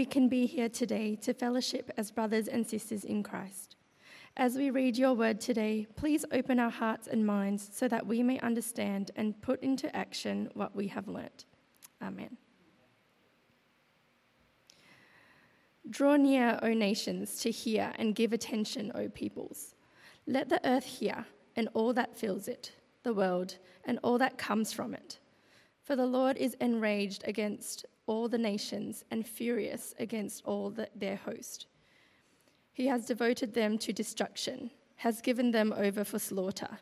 we can be here today to fellowship as brothers and sisters in Christ. As we read your word today, please open our hearts and minds so that we may understand and put into action what we have learnt. Amen. Draw near, O nations, to hear, and give attention, O peoples. Let the earth hear, and all that fills it, the world, and all that comes from it. For the Lord is enraged against all the nations and furious against all the, their host. He has devoted them to destruction, has given them over for slaughter.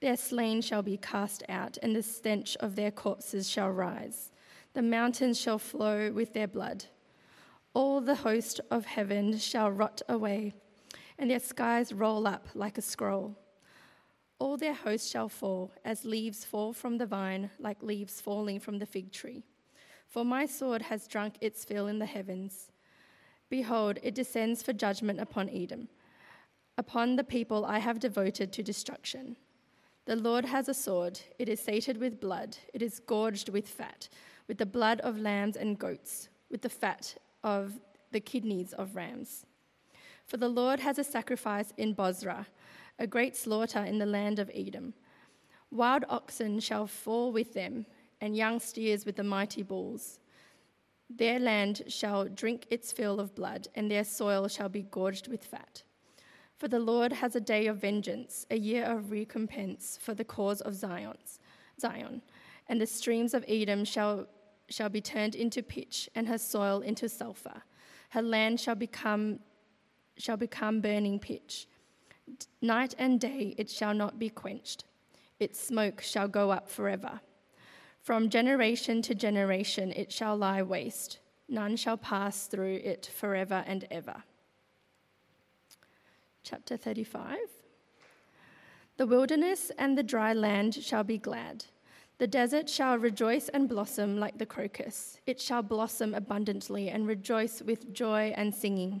Their slain shall be cast out, and the stench of their corpses shall rise. The mountains shall flow with their blood. All the host of heaven shall rot away, and their skies roll up like a scroll. All their hosts shall fall, as leaves fall from the vine, like leaves falling from the fig tree. For my sword has drunk its fill in the heavens. Behold, it descends for judgment upon Edom. Upon the people I have devoted to destruction. The Lord has a sword, it is sated with blood, it is gorged with fat, with the blood of lambs and goats, with the fat of the kidneys of rams. For the Lord has a sacrifice in Bozrah, a great slaughter in the land of Edom. Wild oxen shall fall with them, and young steers with the mighty bulls. Their land shall drink its fill of blood, and their soil shall be gorged with fat. For the Lord has a day of vengeance, a year of recompense for the cause of Zion's, Zion, and the streams of Edom shall shall be turned into pitch, and her soil into sulfur. Her land shall become, shall become burning pitch. Night and day it shall not be quenched. Its smoke shall go up forever. From generation to generation it shall lie waste. None shall pass through it forever and ever. Chapter 35 The wilderness and the dry land shall be glad the desert shall rejoice and blossom like the crocus. It shall blossom abundantly and rejoice with joy and singing.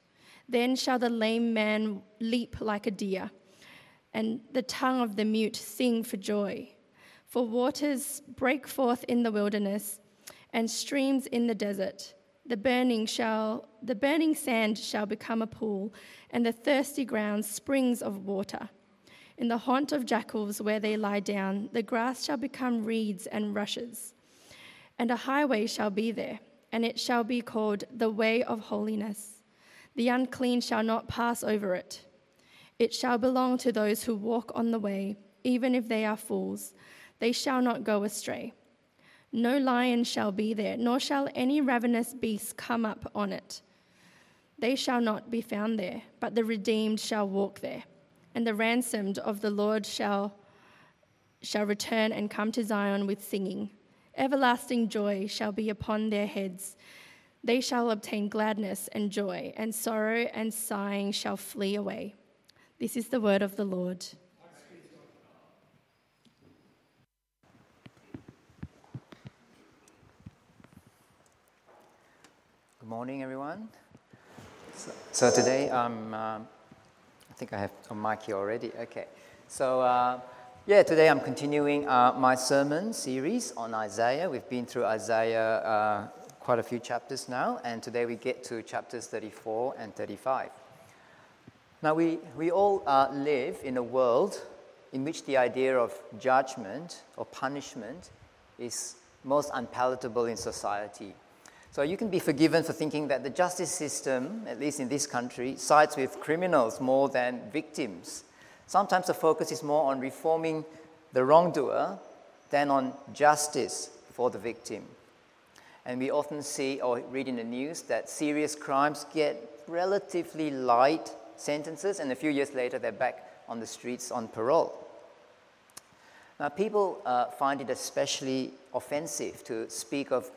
Then shall the lame man leap like a deer, and the tongue of the mute sing for joy. For waters break forth in the wilderness, and streams in the desert. The burning shall the burning sand shall become a pool, and the thirsty ground springs of water. In the haunt of jackals where they lie down, the grass shall become reeds and rushes. And a highway shall be there, and it shall be called the way of holiness. The unclean shall not pass over it. It shall belong to those who walk on the way, even if they are fools. They shall not go astray. No lion shall be there, nor shall any ravenous beast come up on it. They shall not be found there, but the redeemed shall walk there and the ransomed of the Lord shall, shall return and come to Zion with singing. Everlasting joy shall be upon their heads. They shall obtain gladness and joy, and sorrow and sighing shall flee away. This is the word of the Lord. Good morning, everyone. So, so today I'm. Um, think I have a mic here already. Okay. So, uh, yeah, today I'm continuing uh, my sermon series on Isaiah. We've been through Isaiah uh, quite a few chapters now, and today we get to chapters 34 and 35. Now, we, we all uh, live in a world in which the idea of judgment or punishment is most unpalatable in society. So you can be forgiven for thinking that the justice system, at least in this country, sides with criminals more than victims. Sometimes the focus is more on reforming the wrongdoer than on justice for the victim. And we often see or read in the news that serious crimes get relatively light sentences, and a few years later they're back on the streets on parole. Now, people uh, find it especially offensive to speak of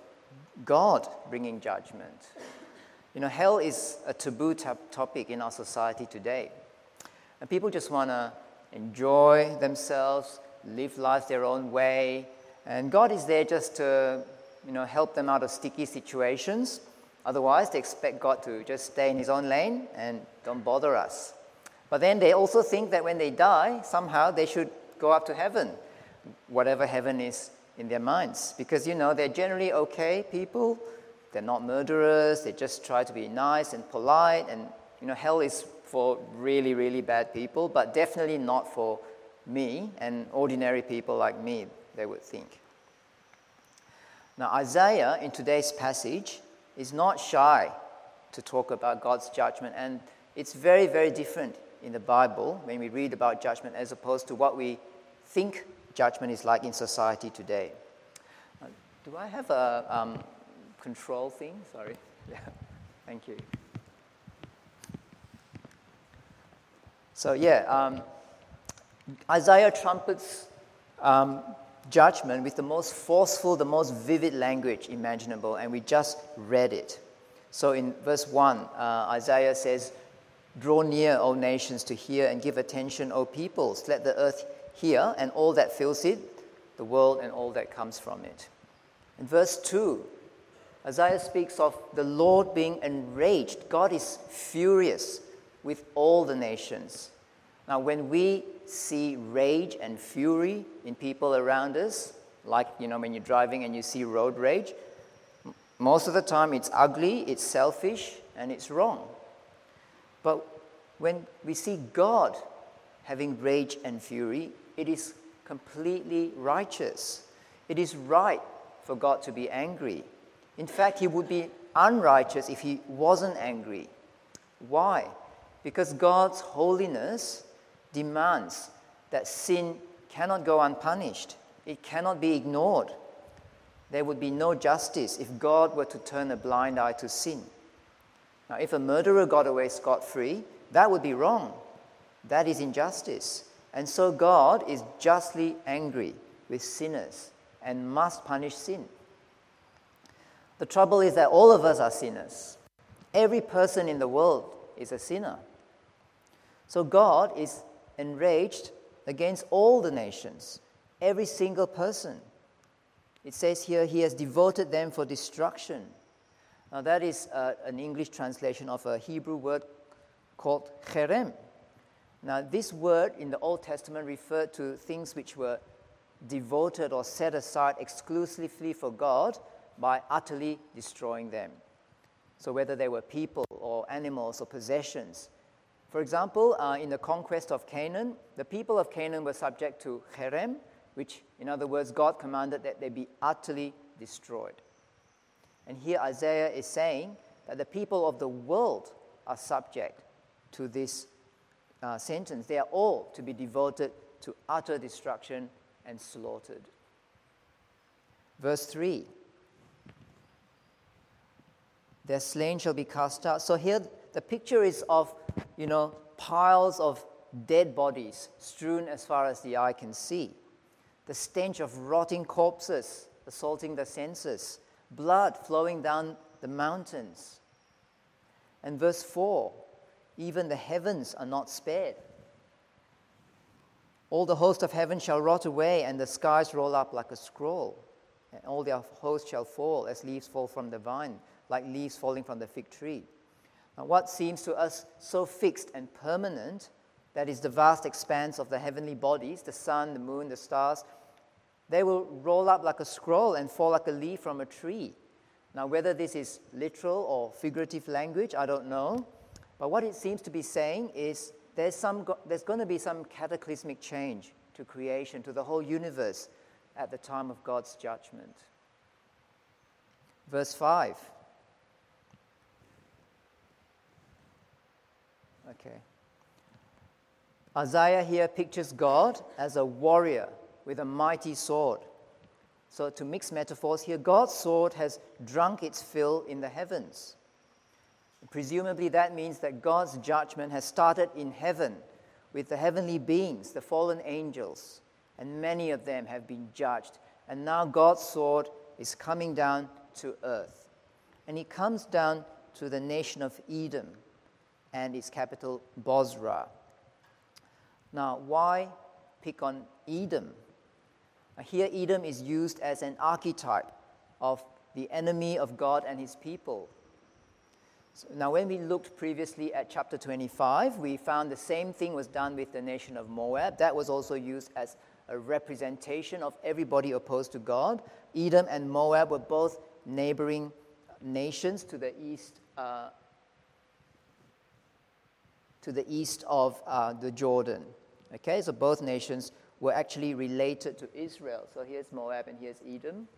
God bringing judgment. You know, hell is a taboo topic in our society today. And people just want to enjoy themselves, live life their own way, and God is there just to, you know, help them out of sticky situations. Otherwise, they expect God to just stay in His own lane and don't bother us. But then they also think that when they die, somehow they should go up to heaven, whatever heaven is in their minds. Because, you know, they're generally okay people. They're not murderers. They just try to be nice and polite. And, you know, hell is for really, really bad people, but definitely not for me and ordinary people like me they would think. Now, Isaiah in today's passage is not shy to talk about God's judgment, and it's very, very different in the Bible when we read about judgment as opposed to what we think judgment is like in society today. Uh, do I have a um, control thing? Sorry. Yeah, thank you. So, yeah, um, Isaiah trumpets um, judgment with the most forceful, the most vivid language imaginable, and we just read it. So in verse 1, uh, Isaiah says, Draw near, O nations, to hear, and give attention, O peoples. Let the earth hear, and all that fills it, the world and all that comes from it. In verse 2, Isaiah speaks of the Lord being enraged. God is furious with all the nations. Now, when we see rage and fury in people around us, like you know when you're driving and you see road rage, most of the time it's ugly, it's selfish, and it's wrong. But when we see God having rage and fury, it is completely righteous. It is right for God to be angry. In fact, he would be unrighteous if he wasn't angry. Why? Because God's holiness demands that sin cannot go unpunished, it cannot be ignored. There would be no justice if God were to turn a blind eye to sin. Now, if a murderer got away scot free, that would be wrong. That is injustice. And so God is justly angry with sinners and must punish sin. The trouble is that all of us are sinners. Every person in the world is a sinner. So God is enraged against all the nations, every single person. It says here, He has devoted them for destruction. Now, that is uh, an English translation of a Hebrew word called cherem. Now, this word in the Old Testament referred to things which were devoted or set aside exclusively for God by utterly destroying them. So, whether they were people or animals or possessions, for example, uh, in the conquest of Canaan, the people of Canaan were subject to cherem, which, in other words, God commanded that they be utterly destroyed. And here Isaiah is saying that the people of the world are subject to this uh, sentence. They are all to be devoted to utter destruction and slaughtered. Verse 3 Their slain shall be cast out. So here the picture is of, you know, piles of dead bodies strewn as far as the eye can see. The stench of rotting corpses assaulting the senses, blood flowing down the mountains. And verse 4 even the heavens are not spared. All the host of heaven shall rot away, and the skies roll up like a scroll. And all their host shall fall as leaves fall from the vine, like leaves falling from the fig tree. Now, what seems to us so fixed and permanent, that is the vast expanse of the heavenly bodies, the sun, the moon, the stars, they will roll up like a scroll and fall like a leaf from a tree. Now, whether this is literal or figurative language, I don't know. But what it seems to be saying is there's, some, there's going to be some cataclysmic change to creation, to the whole universe at the time of God's judgment. Verse 5 Okay. Isaiah here pictures God as a warrior with a mighty sword. So, to mix metaphors here, God's sword has drunk its fill in the heavens. Presumably, that means that God's judgment has started in heaven with the heavenly beings, the fallen angels, and many of them have been judged. And now God's sword is coming down to earth. And He comes down to the nation of Edom and its capital, Bozrah. Now, why pick on Edom? Here, Edom is used as an archetype of the enemy of God and his people. So now, when we looked previously at chapter 25, we found the same thing was done with the nation of Moab. That was also used as a representation of everybody opposed to God. Edom and Moab were both neighboring nations to the east, uh, to the east of uh, the Jordan. Okay, so both nations were actually related to Israel. So here's Moab and here's Edom.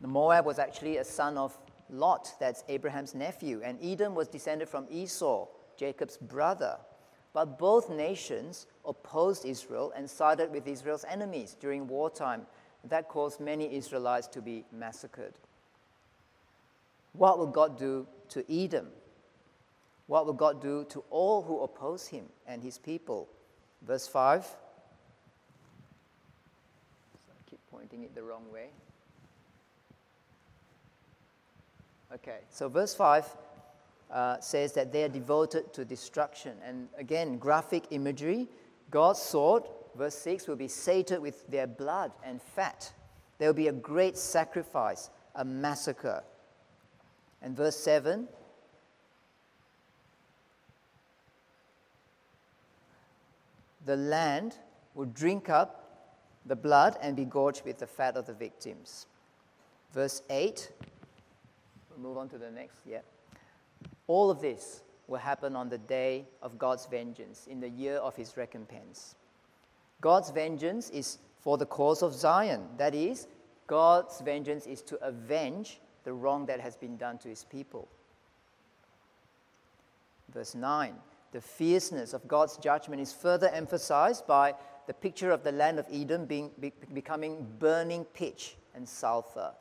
The Moab was actually a son of Lot, that's Abraham's nephew, and Edom was descended from Esau, Jacob's brother. But both nations opposed Israel and sided with Israel's enemies during wartime. That caused many Israelites to be massacred. What will God do to Edom? What will God do to all who oppose him and his people? Verse 5. So I keep pointing it the wrong way. Okay, so verse 5 uh, says that they are devoted to destruction. And again, graphic imagery God's sword, verse 6, will be sated with their blood and fat. There will be a great sacrifice, a massacre. And verse 7 the land will drink up the blood and be gorged with the fat of the victims. Verse 8 We'll move on to the next. Yeah. All of this will happen on the day of God's vengeance, in the year of his recompense. God's vengeance is for the cause of Zion. That is, God's vengeance is to avenge the wrong that has been done to his people. Verse 9 The fierceness of God's judgment is further emphasized by the picture of the land of Edom being, be, becoming burning pitch and sulfur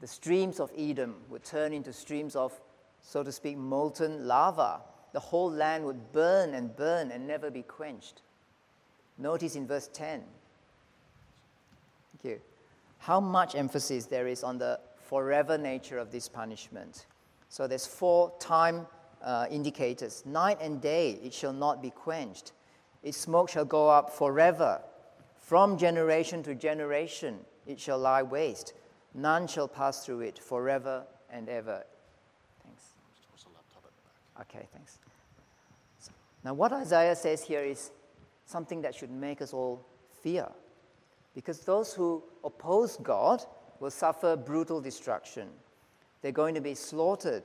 the streams of Edom would turn into streams of, so to speak, molten lava. The whole land would burn and burn and never be quenched. Notice in verse 10. Thank you. How much emphasis there is on the forever nature of this punishment. So there's four time uh, indicators. Night and day it shall not be quenched. Its smoke shall go up forever. From generation to generation it shall lie waste. None shall pass through it forever and ever. Thanks. Okay, thanks. So, now, what Isaiah says here is something that should make us all fear. Because those who oppose God will suffer brutal destruction. They're going to be slaughtered.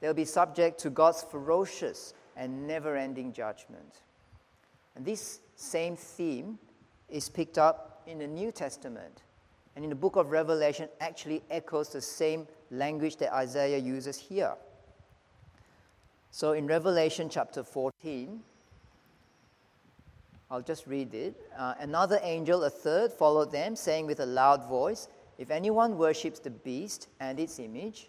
They'll be subject to God's ferocious and never ending judgment. And this same theme is picked up in the New Testament and in the book of Revelation actually echoes the same language that Isaiah uses here. So in Revelation chapter 14, I'll just read it. Uh, Another angel, a third, followed them, saying with a loud voice, If anyone worships the beast and its image,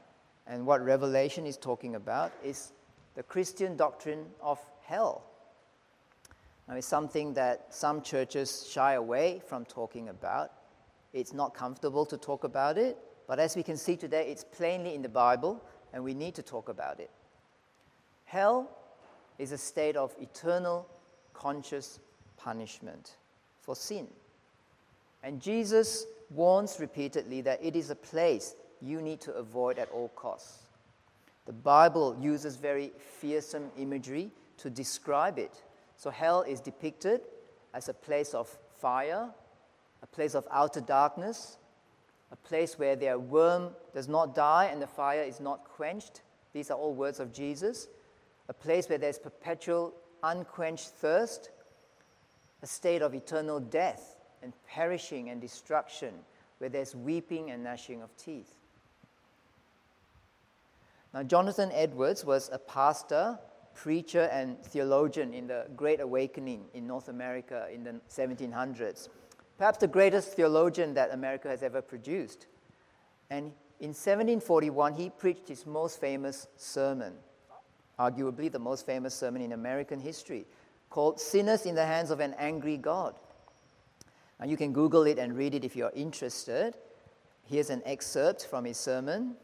and what Revelation is talking about is the Christian doctrine of hell now, it's something that some churches shy away from talking about. It's not comfortable to talk about it, but as we can see today, it's plainly in the Bible, and we need to talk about it. Hell is a state of eternal conscious punishment for sin. And Jesus warns repeatedly that it is a place you need to avoid at all costs. The Bible uses very fearsome imagery to describe it. So hell is depicted as a place of fire, a place of outer darkness, a place where their worm does not die and the fire is not quenched. These are all words of Jesus. A place where there's perpetual unquenched thirst, a state of eternal death and perishing and destruction, where there's weeping and gnashing of teeth. Now, Jonathan Edwards was a pastor, preacher, and theologian in the Great Awakening in North America in the 1700s. Perhaps the greatest theologian that America has ever produced. And in 1741, he preached his most famous sermon, arguably the most famous sermon in American history, called Sinners in the Hands of an Angry God. Now, you can Google it and read it if you're interested. Here's an excerpt from his sermon.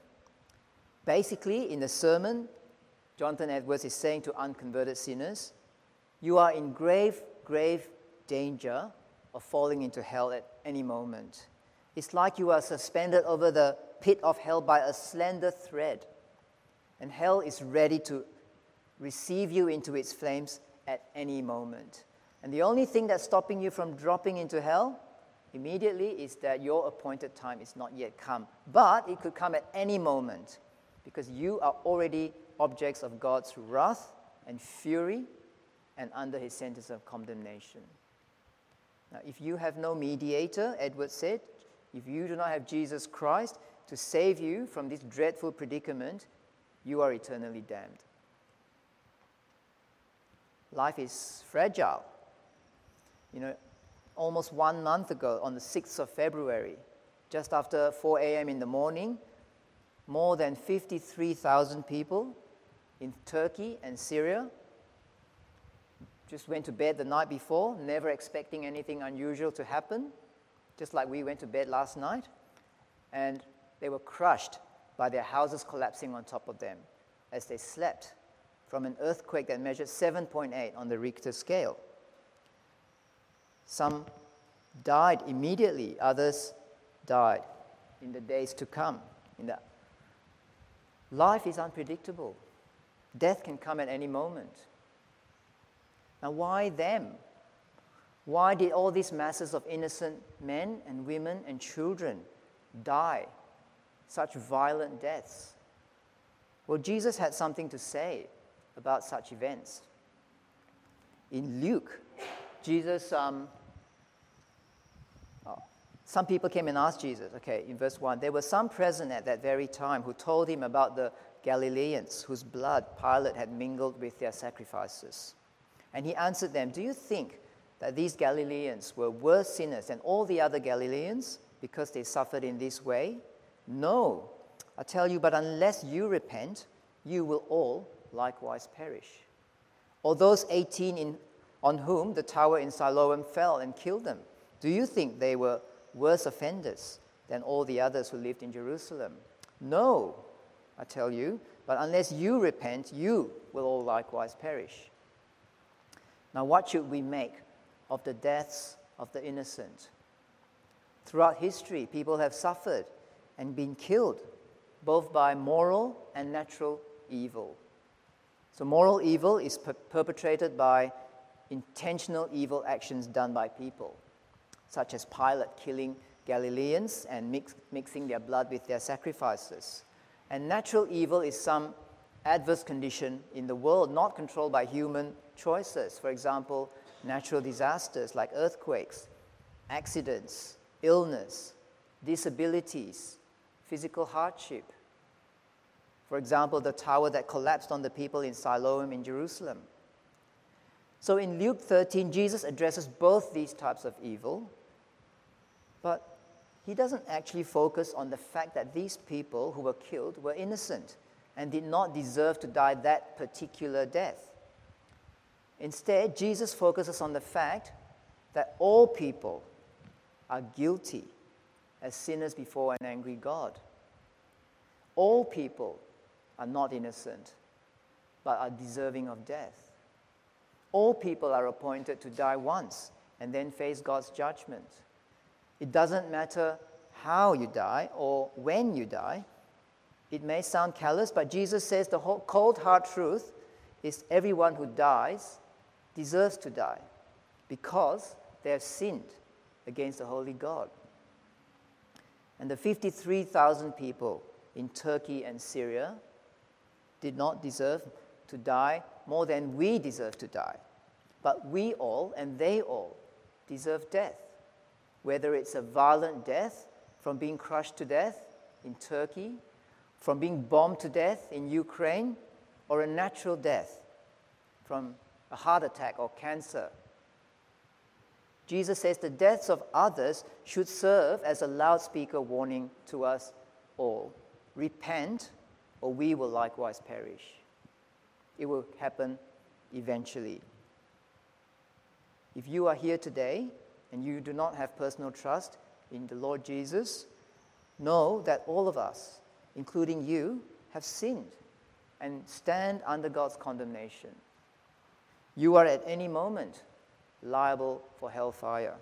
Basically, in the sermon, Jonathan Edwards is saying to unconverted sinners, You are in grave, grave danger of falling into hell at any moment. It's like you are suspended over the pit of hell by a slender thread, and hell is ready to receive you into its flames at any moment. And the only thing that's stopping you from dropping into hell immediately is that your appointed time is not yet come. But it could come at any moment because you are already objects of God's wrath and fury and under his sentence of condemnation. Now, if you have no mediator, Edward said, if you do not have Jesus Christ to save you from this dreadful predicament, you are eternally damned. Life is fragile. You know, almost one month ago, on the 6th of February, just after 4 a.m. in the morning, more than 53,000 people in Turkey and Syria just went to bed the night before, never expecting anything unusual to happen, just like we went to bed last night. And they were crushed by their houses collapsing on top of them as they slept from an earthquake that measured 7.8 on the Richter scale. Some died immediately, others died in the days to come. In the Life is unpredictable. Death can come at any moment. Now, why them? Why did all these masses of innocent men and women and children die such violent deaths? Well, Jesus had something to say about such events. In Luke, Jesus, um, some people came and asked Jesus, okay, in verse 1, there were some present at that very time who told him about the Galileans whose blood Pilate had mingled with their sacrifices. And he answered them, Do you think that these Galileans were worse sinners than all the other Galileans because they suffered in this way? No, I tell you, but unless you repent, you will all likewise perish. Or those 18 in, on whom the tower in Siloam fell and killed them, do you think they were worse offenders than all the others who lived in Jerusalem? No, I tell you, but unless you repent, you will all likewise perish. Now, what should we make of the deaths of the innocent? Throughout history, people have suffered and been killed, both by moral and natural evil. So, moral evil is per- perpetrated by intentional evil actions done by people, such as Pilate killing Galileans and mix- mixing their blood with their sacrifices. And natural evil is some adverse condition in the world not controlled by human choices. For example, natural disasters like earthquakes, accidents, illness, disabilities, physical hardship. For example, the tower that collapsed on the people in Siloam in Jerusalem. So in Luke 13, Jesus addresses both these types of evil, but he doesn't actually focus on the fact that these people who were killed were innocent and did not deserve to die that particular death. Instead, Jesus focuses on the fact that all people are guilty as sinners before an angry God. All people are not innocent, but are deserving of death. All people are appointed to die once and then face God's judgment. It doesn't matter how you die or when you die. It may sound callous, but Jesus says the cold hard truth is everyone who dies deserves to die because they have sinned against the holy God. And the 53,000 people in Turkey and Syria did not deserve to die more than we deserve to die. But we all and they all deserve death, whether it's a violent death from being crushed to death in Turkey from being bombed to death in Ukraine or a natural death from a heart attack or cancer. Jesus says the deaths of others should serve as a loudspeaker warning to us all. Repent, or we will likewise perish. It will happen eventually. If you are here today and you do not have personal trust in the Lord Jesus, know that all of us, including you, have sinned and stand under God's condemnation. You are at any moment liable for hellfire.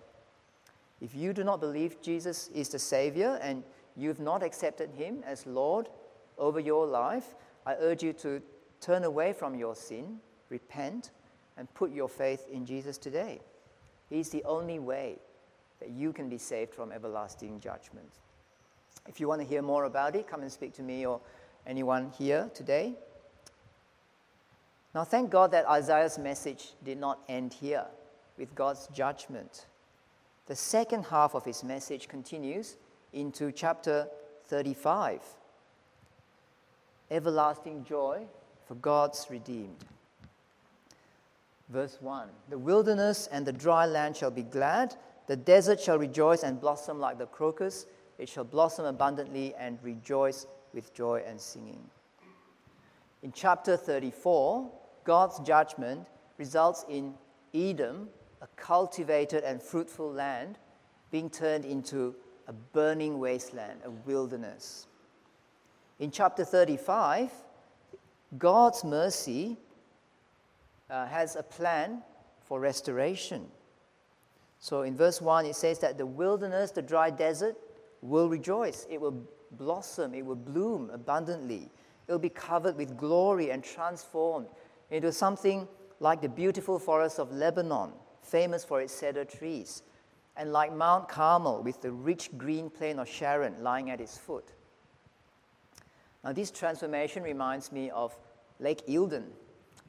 If you do not believe Jesus is the Savior and you've not accepted Him as Lord over your life, I urge you to turn away from your sin, repent, and put your faith in Jesus today. He's the only way that you can be saved from everlasting judgment. If you want to hear more about it, come and speak to me or anyone here today. Now, thank God that Isaiah's message did not end here with God's judgment. The second half of his message continues into chapter 35 Everlasting joy for God's redeemed. Verse 1 The wilderness and the dry land shall be glad, the desert shall rejoice and blossom like the crocus, it shall blossom abundantly and rejoice with joy and singing. In chapter 34, God's judgment results in Edom a cultivated and fruitful land being turned into a burning wasteland, a wilderness. In chapter 35, God's mercy uh, has a plan for restoration. So in verse 1, it says that the wilderness, the dry desert, will rejoice. It will blossom, it will bloom abundantly. It will be covered with glory and transformed into something like the beautiful forests of Lebanon famous for its cedar trees, and like Mount Carmel with the rich green plain of Sharon lying at its foot. Now, this transformation reminds me of Lake Eildon.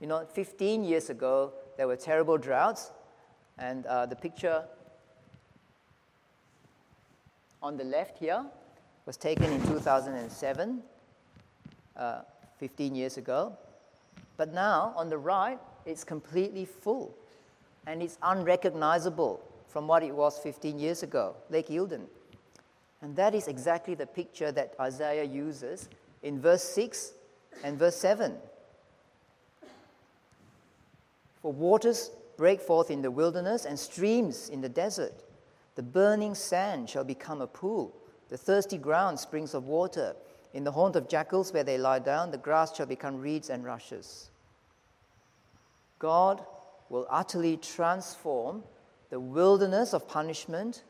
You know, 15 years ago, there were terrible droughts, and uh, the picture on the left here was taken in 2007, uh, 15 years ago. But now, on the right, it's completely full and it's unrecognizable from what it was 15 years ago, Lake Eildon. And that is exactly the picture that Isaiah uses in verse 6 and verse 7. For waters break forth in the wilderness and streams in the desert. The burning sand shall become a pool, the thirsty ground springs of water. In the haunt of jackals where they lie down, the grass shall become reeds and rushes. God will utterly transform the wilderness of punishment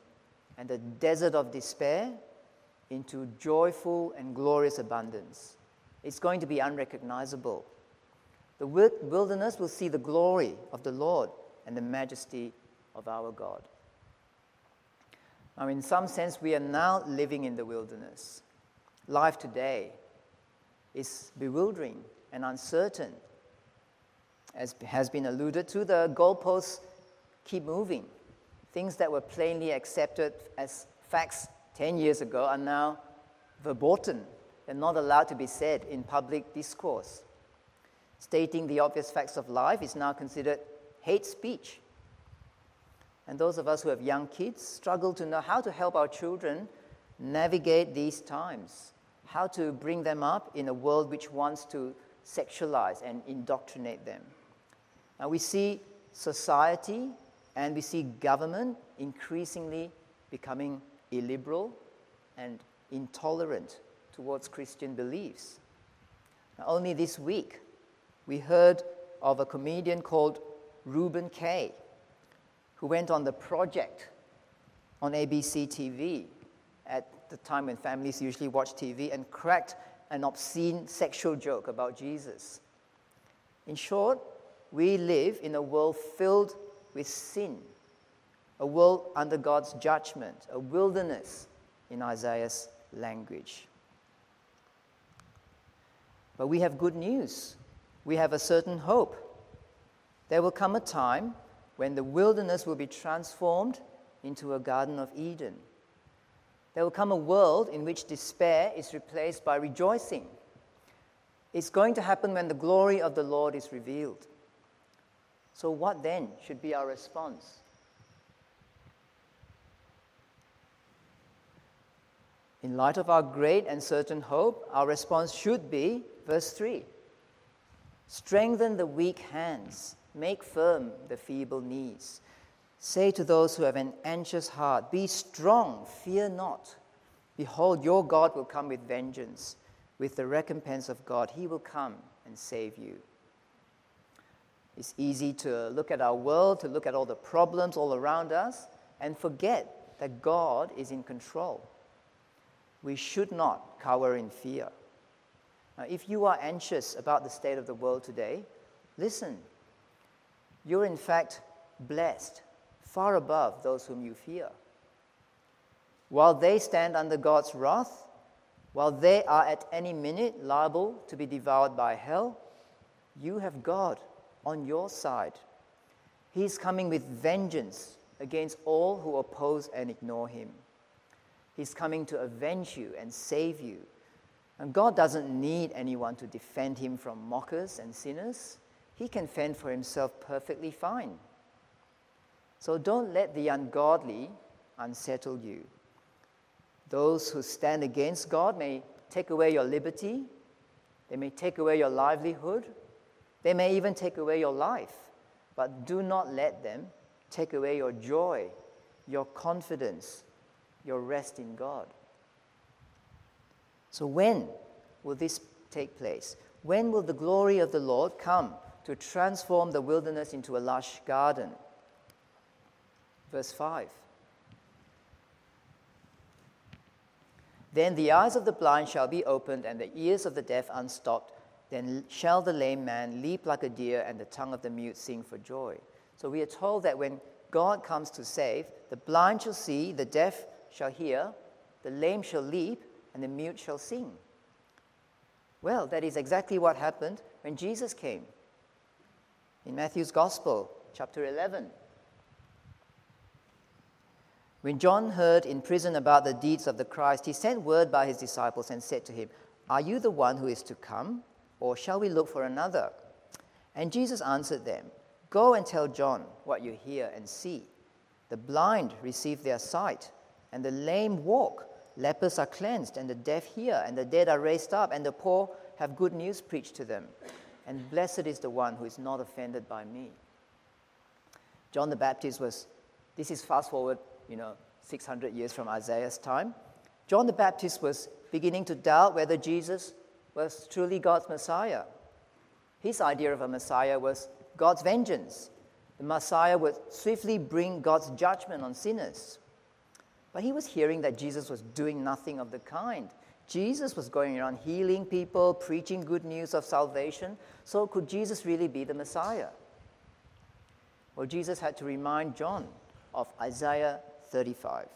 and the desert of despair into joyful and glorious abundance. It's going to be unrecognizable. The wilderness will see the glory of the Lord and the majesty of our God. Now, in some sense, we are now living in the wilderness. Life today is bewildering and uncertain as has been alluded to, the goalposts keep moving. Things that were plainly accepted as facts 10 years ago are now verboten. They're not allowed to be said in public discourse. Stating the obvious facts of life is now considered hate speech. And those of us who have young kids struggle to know how to help our children navigate these times, how to bring them up in a world which wants to sexualize and indoctrinate them. Now we see society and we see government increasingly becoming illiberal and intolerant towards Christian beliefs. Now, only this week, we heard of a comedian called Reuben Kaye, who went on the project on ABC TV at the time when families usually watch TV and cracked an obscene sexual joke about Jesus. In short, we live in a world filled with sin, a world under God's judgment, a wilderness in Isaiah's language. But we have good news. We have a certain hope. There will come a time when the wilderness will be transformed into a Garden of Eden. there will come a world in which despair is replaced by rejoicing. It's going to happen when the glory of the Lord is revealed. So, what then should be our response? In light of our great and certain hope, our response should be verse 3 Strengthen the weak hands, make firm the feeble knees. Say to those who have an anxious heart, Be strong, fear not. Behold, your God will come with vengeance. With the recompense of God, he will come and save you. It's easy to look at our world, to look at all the problems all around us, and forget that God is in control. We should not cower in fear. Now, if you are anxious about the state of the world today, listen. You're in fact blessed, far above those whom you fear. While they stand under God's wrath, while they are at any minute liable to be devoured by hell, you have God on your side. He's coming with vengeance against all who oppose and ignore him. He's coming to avenge you and save you. And God doesn't need anyone to defend him from mockers and sinners. He can fend for himself perfectly fine. So don't let the ungodly unsettle you. Those who stand against God may take away your liberty, they may take away your livelihood, they may even take away your life. But do not let them take away your joy, your confidence, your rest in God. So, when will this take place? When will the glory of the Lord come to transform the wilderness into a lush garden? Verse 5. Then the eyes of the blind shall be opened, and the ears of the deaf unstopped. Then shall the lame man leap like a deer, and the tongue of the mute sing for joy. So we are told that when God comes to save, the blind shall see, the deaf shall hear, the lame shall leap, and the mute shall sing. Well, that is exactly what happened when Jesus came. In Matthew's Gospel, chapter 11, when John heard in prison about the deeds of the Christ, he sent word by his disciples and said to him, Are you the one who is to come, or shall we look for another? And Jesus answered them, Go and tell John what you hear and see. The blind receive their sight, and the lame walk. Lepers are cleansed, and the deaf hear, and the dead are raised up, and the poor have good news preached to them. And blessed is the one who is not offended by me. John the Baptist was, this is fast forward you know, 600 years from Isaiah's time, John the Baptist was beginning to doubt whether Jesus was truly God's Messiah. His idea of a Messiah was God's vengeance. The Messiah would swiftly bring God's judgment on sinners. But he was hearing that Jesus was doing nothing of the kind. Jesus was going around healing people, preaching good news of salvation. So, could Jesus really be the Messiah? Well, Jesus had to remind John of Isaiah 35,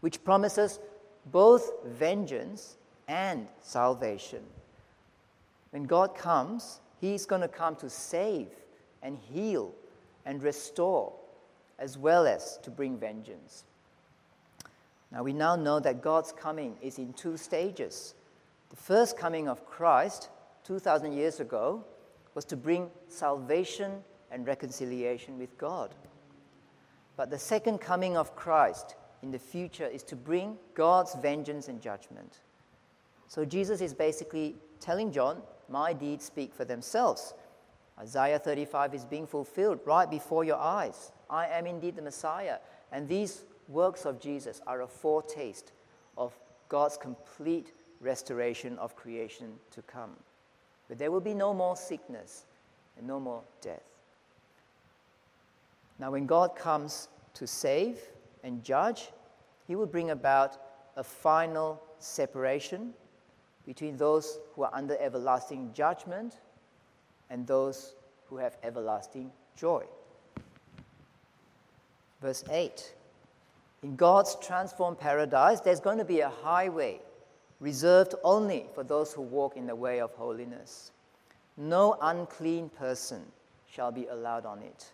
which promises both vengeance and salvation. When God comes, He's going to come to save and heal and restore, as well as to bring vengeance. Now, we now know that God's coming is in two stages. The first coming of Christ, 2,000 years ago, was to bring salvation and reconciliation with God. But the second coming of Christ in the future is to bring God's vengeance and judgment. So Jesus is basically telling John, My deeds speak for themselves. Isaiah 35 is being fulfilled right before your eyes. I am indeed the Messiah. And these works of Jesus are a foretaste of God's complete restoration of creation to come. But there will be no more sickness and no more death. Now, when God comes to save and judge, he will bring about a final separation between those who are under everlasting judgment and those who have everlasting joy. Verse 8 In God's transformed paradise, there's going to be a highway reserved only for those who walk in the way of holiness. No unclean person shall be allowed on it.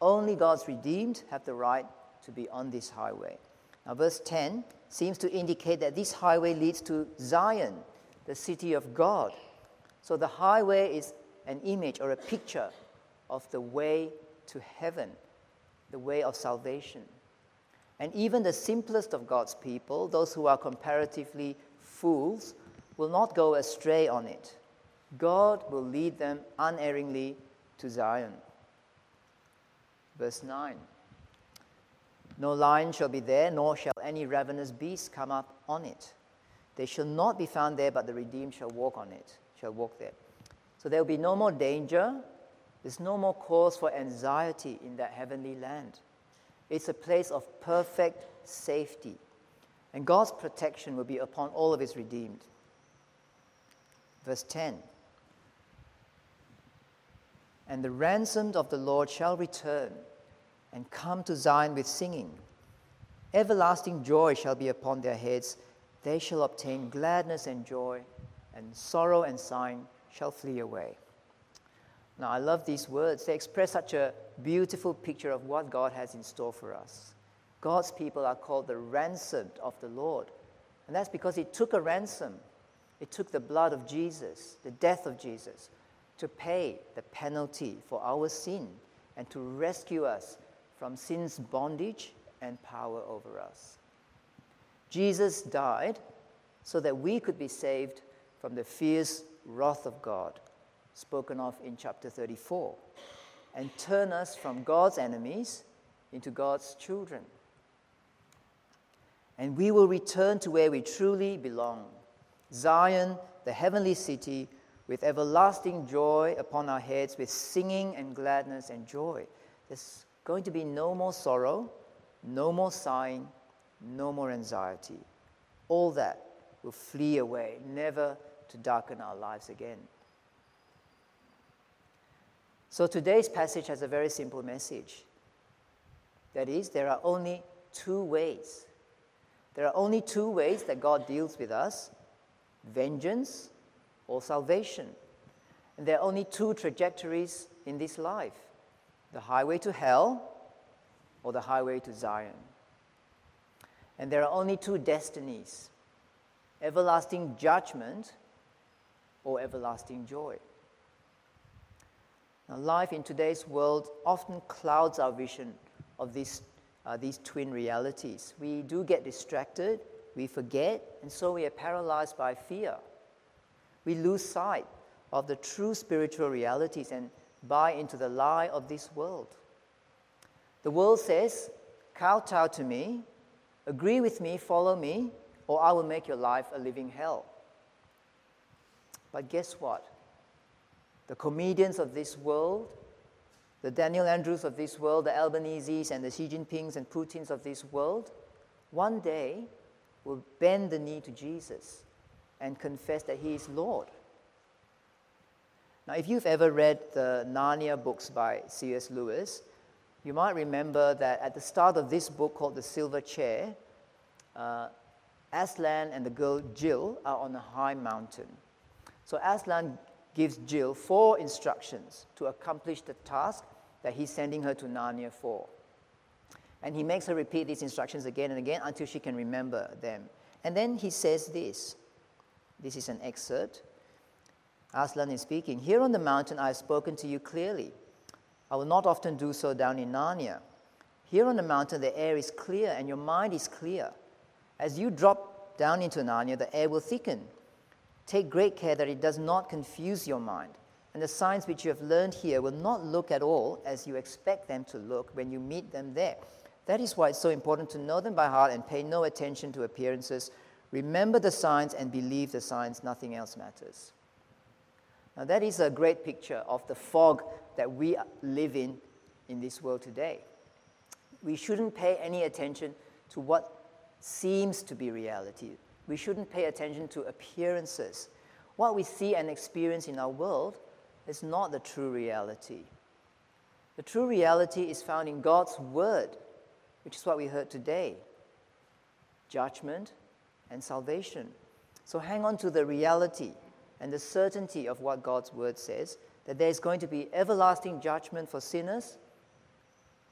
Only God's redeemed have the right to be on this highway. Now, verse 10 seems to indicate that this highway leads to Zion, the city of God. So the highway is an image or a picture of the way to heaven, the way of salvation. And even the simplest of God's people, those who are comparatively fools, will not go astray on it. God will lead them unerringly to Zion. Verse 9 No lion shall be there, nor shall any ravenous beast come up on it. They shall not be found there, but the redeemed shall walk on it, shall walk there. So there will be no more danger. There's no more cause for anxiety in that heavenly land. It's a place of perfect safety. And God's protection will be upon all of his redeemed. Verse 10 And the ransomed of the Lord shall return and come to Zion with singing. Everlasting joy shall be upon their heads. They shall obtain gladness and joy, and sorrow and sighing shall flee away. Now, I love these words. They express such a beautiful picture of what God has in store for us. God's people are called the ransomed of the Lord. And that's because He took a ransom. It took the blood of Jesus, the death of Jesus, to pay the penalty for our sin and to rescue us from sin's bondage and power over us. Jesus died so that we could be saved from the fierce wrath of God, spoken of in chapter 34, and turn us from God's enemies into God's children. And we will return to where we truly belong Zion, the heavenly city, with everlasting joy upon our heads, with singing and gladness and joy. There's going to be no more sorrow, no more sighing, no more anxiety. All that will flee away, never to darken our lives again. So today's passage has a very simple message. That is, there are only two ways. There are only two ways that God deals with us vengeance or salvation. And there are only two trajectories in this life the highway to hell or the highway to Zion. And there are only two destinies everlasting judgment or everlasting joy. Now, life in today's world often clouds our vision of these, uh, these twin realities. We do get distracted, we forget, and so we are paralyzed by fear. We lose sight of the true spiritual realities and buy into the lie of this world. The world says, kowtow to me, agree with me, follow me, or I will make your life a living hell. But guess what? The comedians of this world, the Daniel Andrews of this world, the Albanese's and the Xi Jinping's and Putin's of this world, one day will bend the knee to Jesus and confess that he is Lord. Now, if you've ever read the Narnia books by C.S. Lewis, you might remember that at the start of this book called The Silver Chair, uh, Aslan and the girl Jill are on a high mountain. So Aslan gives Jill four instructions to accomplish the task that he's sending her to Narnia for. And he makes her repeat these instructions again and again until she can remember them. And then he says this this is an excerpt. Aslan is speaking Here on the mountain I have spoken to you clearly. I will not often do so down in Narnia. Here on the mountain the air is clear and your mind is clear. As you drop down into Narnia, the air will thicken Take great care that it does not confuse your mind, and the signs which you have learned here will not look at all as you expect them to look when you meet them there. That is why it's so important to know them by heart and pay no attention to appearances. Remember the signs and believe the signs, nothing else matters. Now, that is a great picture of the fog that we live in in this world today. We shouldn't pay any attention to what seems to be reality we shouldn't pay attention to appearances. What we see and experience in our world is not the true reality. The true reality is found in God's Word, which is what we heard today judgment and salvation. So hang on to the reality and the certainty of what God's Word says that there is going to be everlasting judgment for sinners,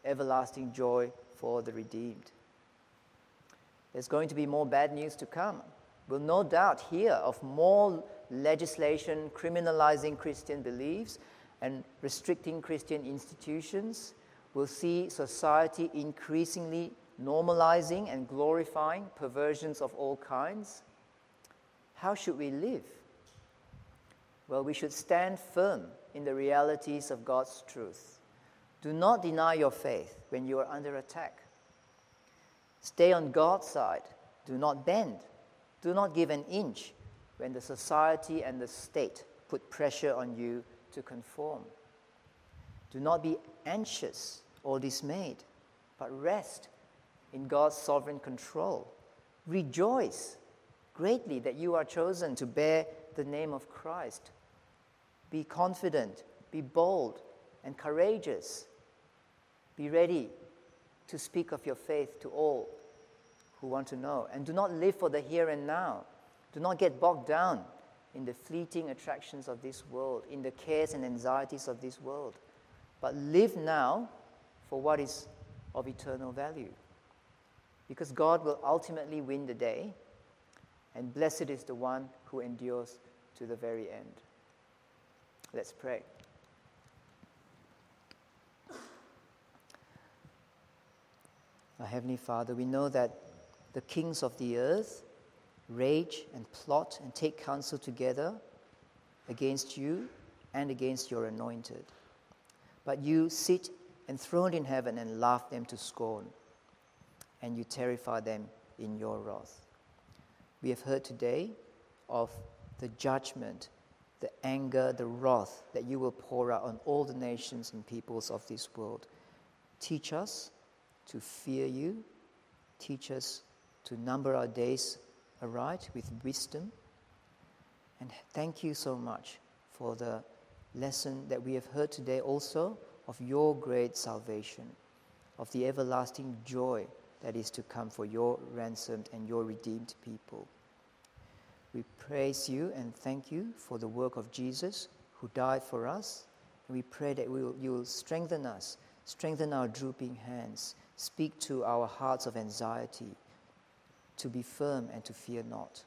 everlasting joy for the redeemed. There's going to be more bad news to come. We'll no doubt hear of more legislation criminalizing Christian beliefs and restricting Christian institutions. We'll see society increasingly normalizing and glorifying perversions of all kinds. How should we live? Well, we should stand firm in the realities of God's truth. Do not deny your faith when you are under attack. Stay on God's side. Do not bend. Do not give an inch when the society and the state put pressure on you to conform. Do not be anxious or dismayed, but rest in God's sovereign control. Rejoice greatly that you are chosen to bear the name of Christ. Be confident, be bold, and courageous. Be ready to speak of your faith to all who want to know. And do not live for the here and now. Do not get bogged down in the fleeting attractions of this world, in the cares and anxieties of this world. But live now for what is of eternal value. Because God will ultimately win the day, and blessed is the one who endures to the very end. Let's pray. Our Heavenly Father, we know that the kings of the earth rage and plot and take counsel together against you and against your anointed. But you sit enthroned in heaven and laugh them to scorn, and you terrify them in your wrath. We have heard today of the judgment, the anger, the wrath that you will pour out on all the nations and peoples of this world. Teach us to fear you. Teach us to number our days aright with wisdom. And thank you so much for the lesson that we have heard today also of your great salvation, of the everlasting joy that is to come for your ransomed and your redeemed people. We praise you and thank you for the work of Jesus who died for us. And we pray that we will, you will strengthen us, strengthen our drooping hands, speak to our hearts of anxiety, to be firm and to fear not.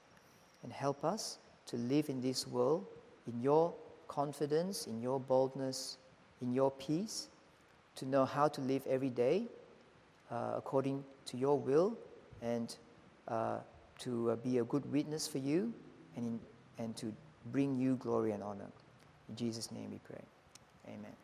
And help us to live in this world in your confidence, in your boldness, in your peace, to know how to live every day uh, according to your will and uh, to uh, be a good witness for you and, in, and to bring you glory and honor. In Jesus' name we pray. Amen.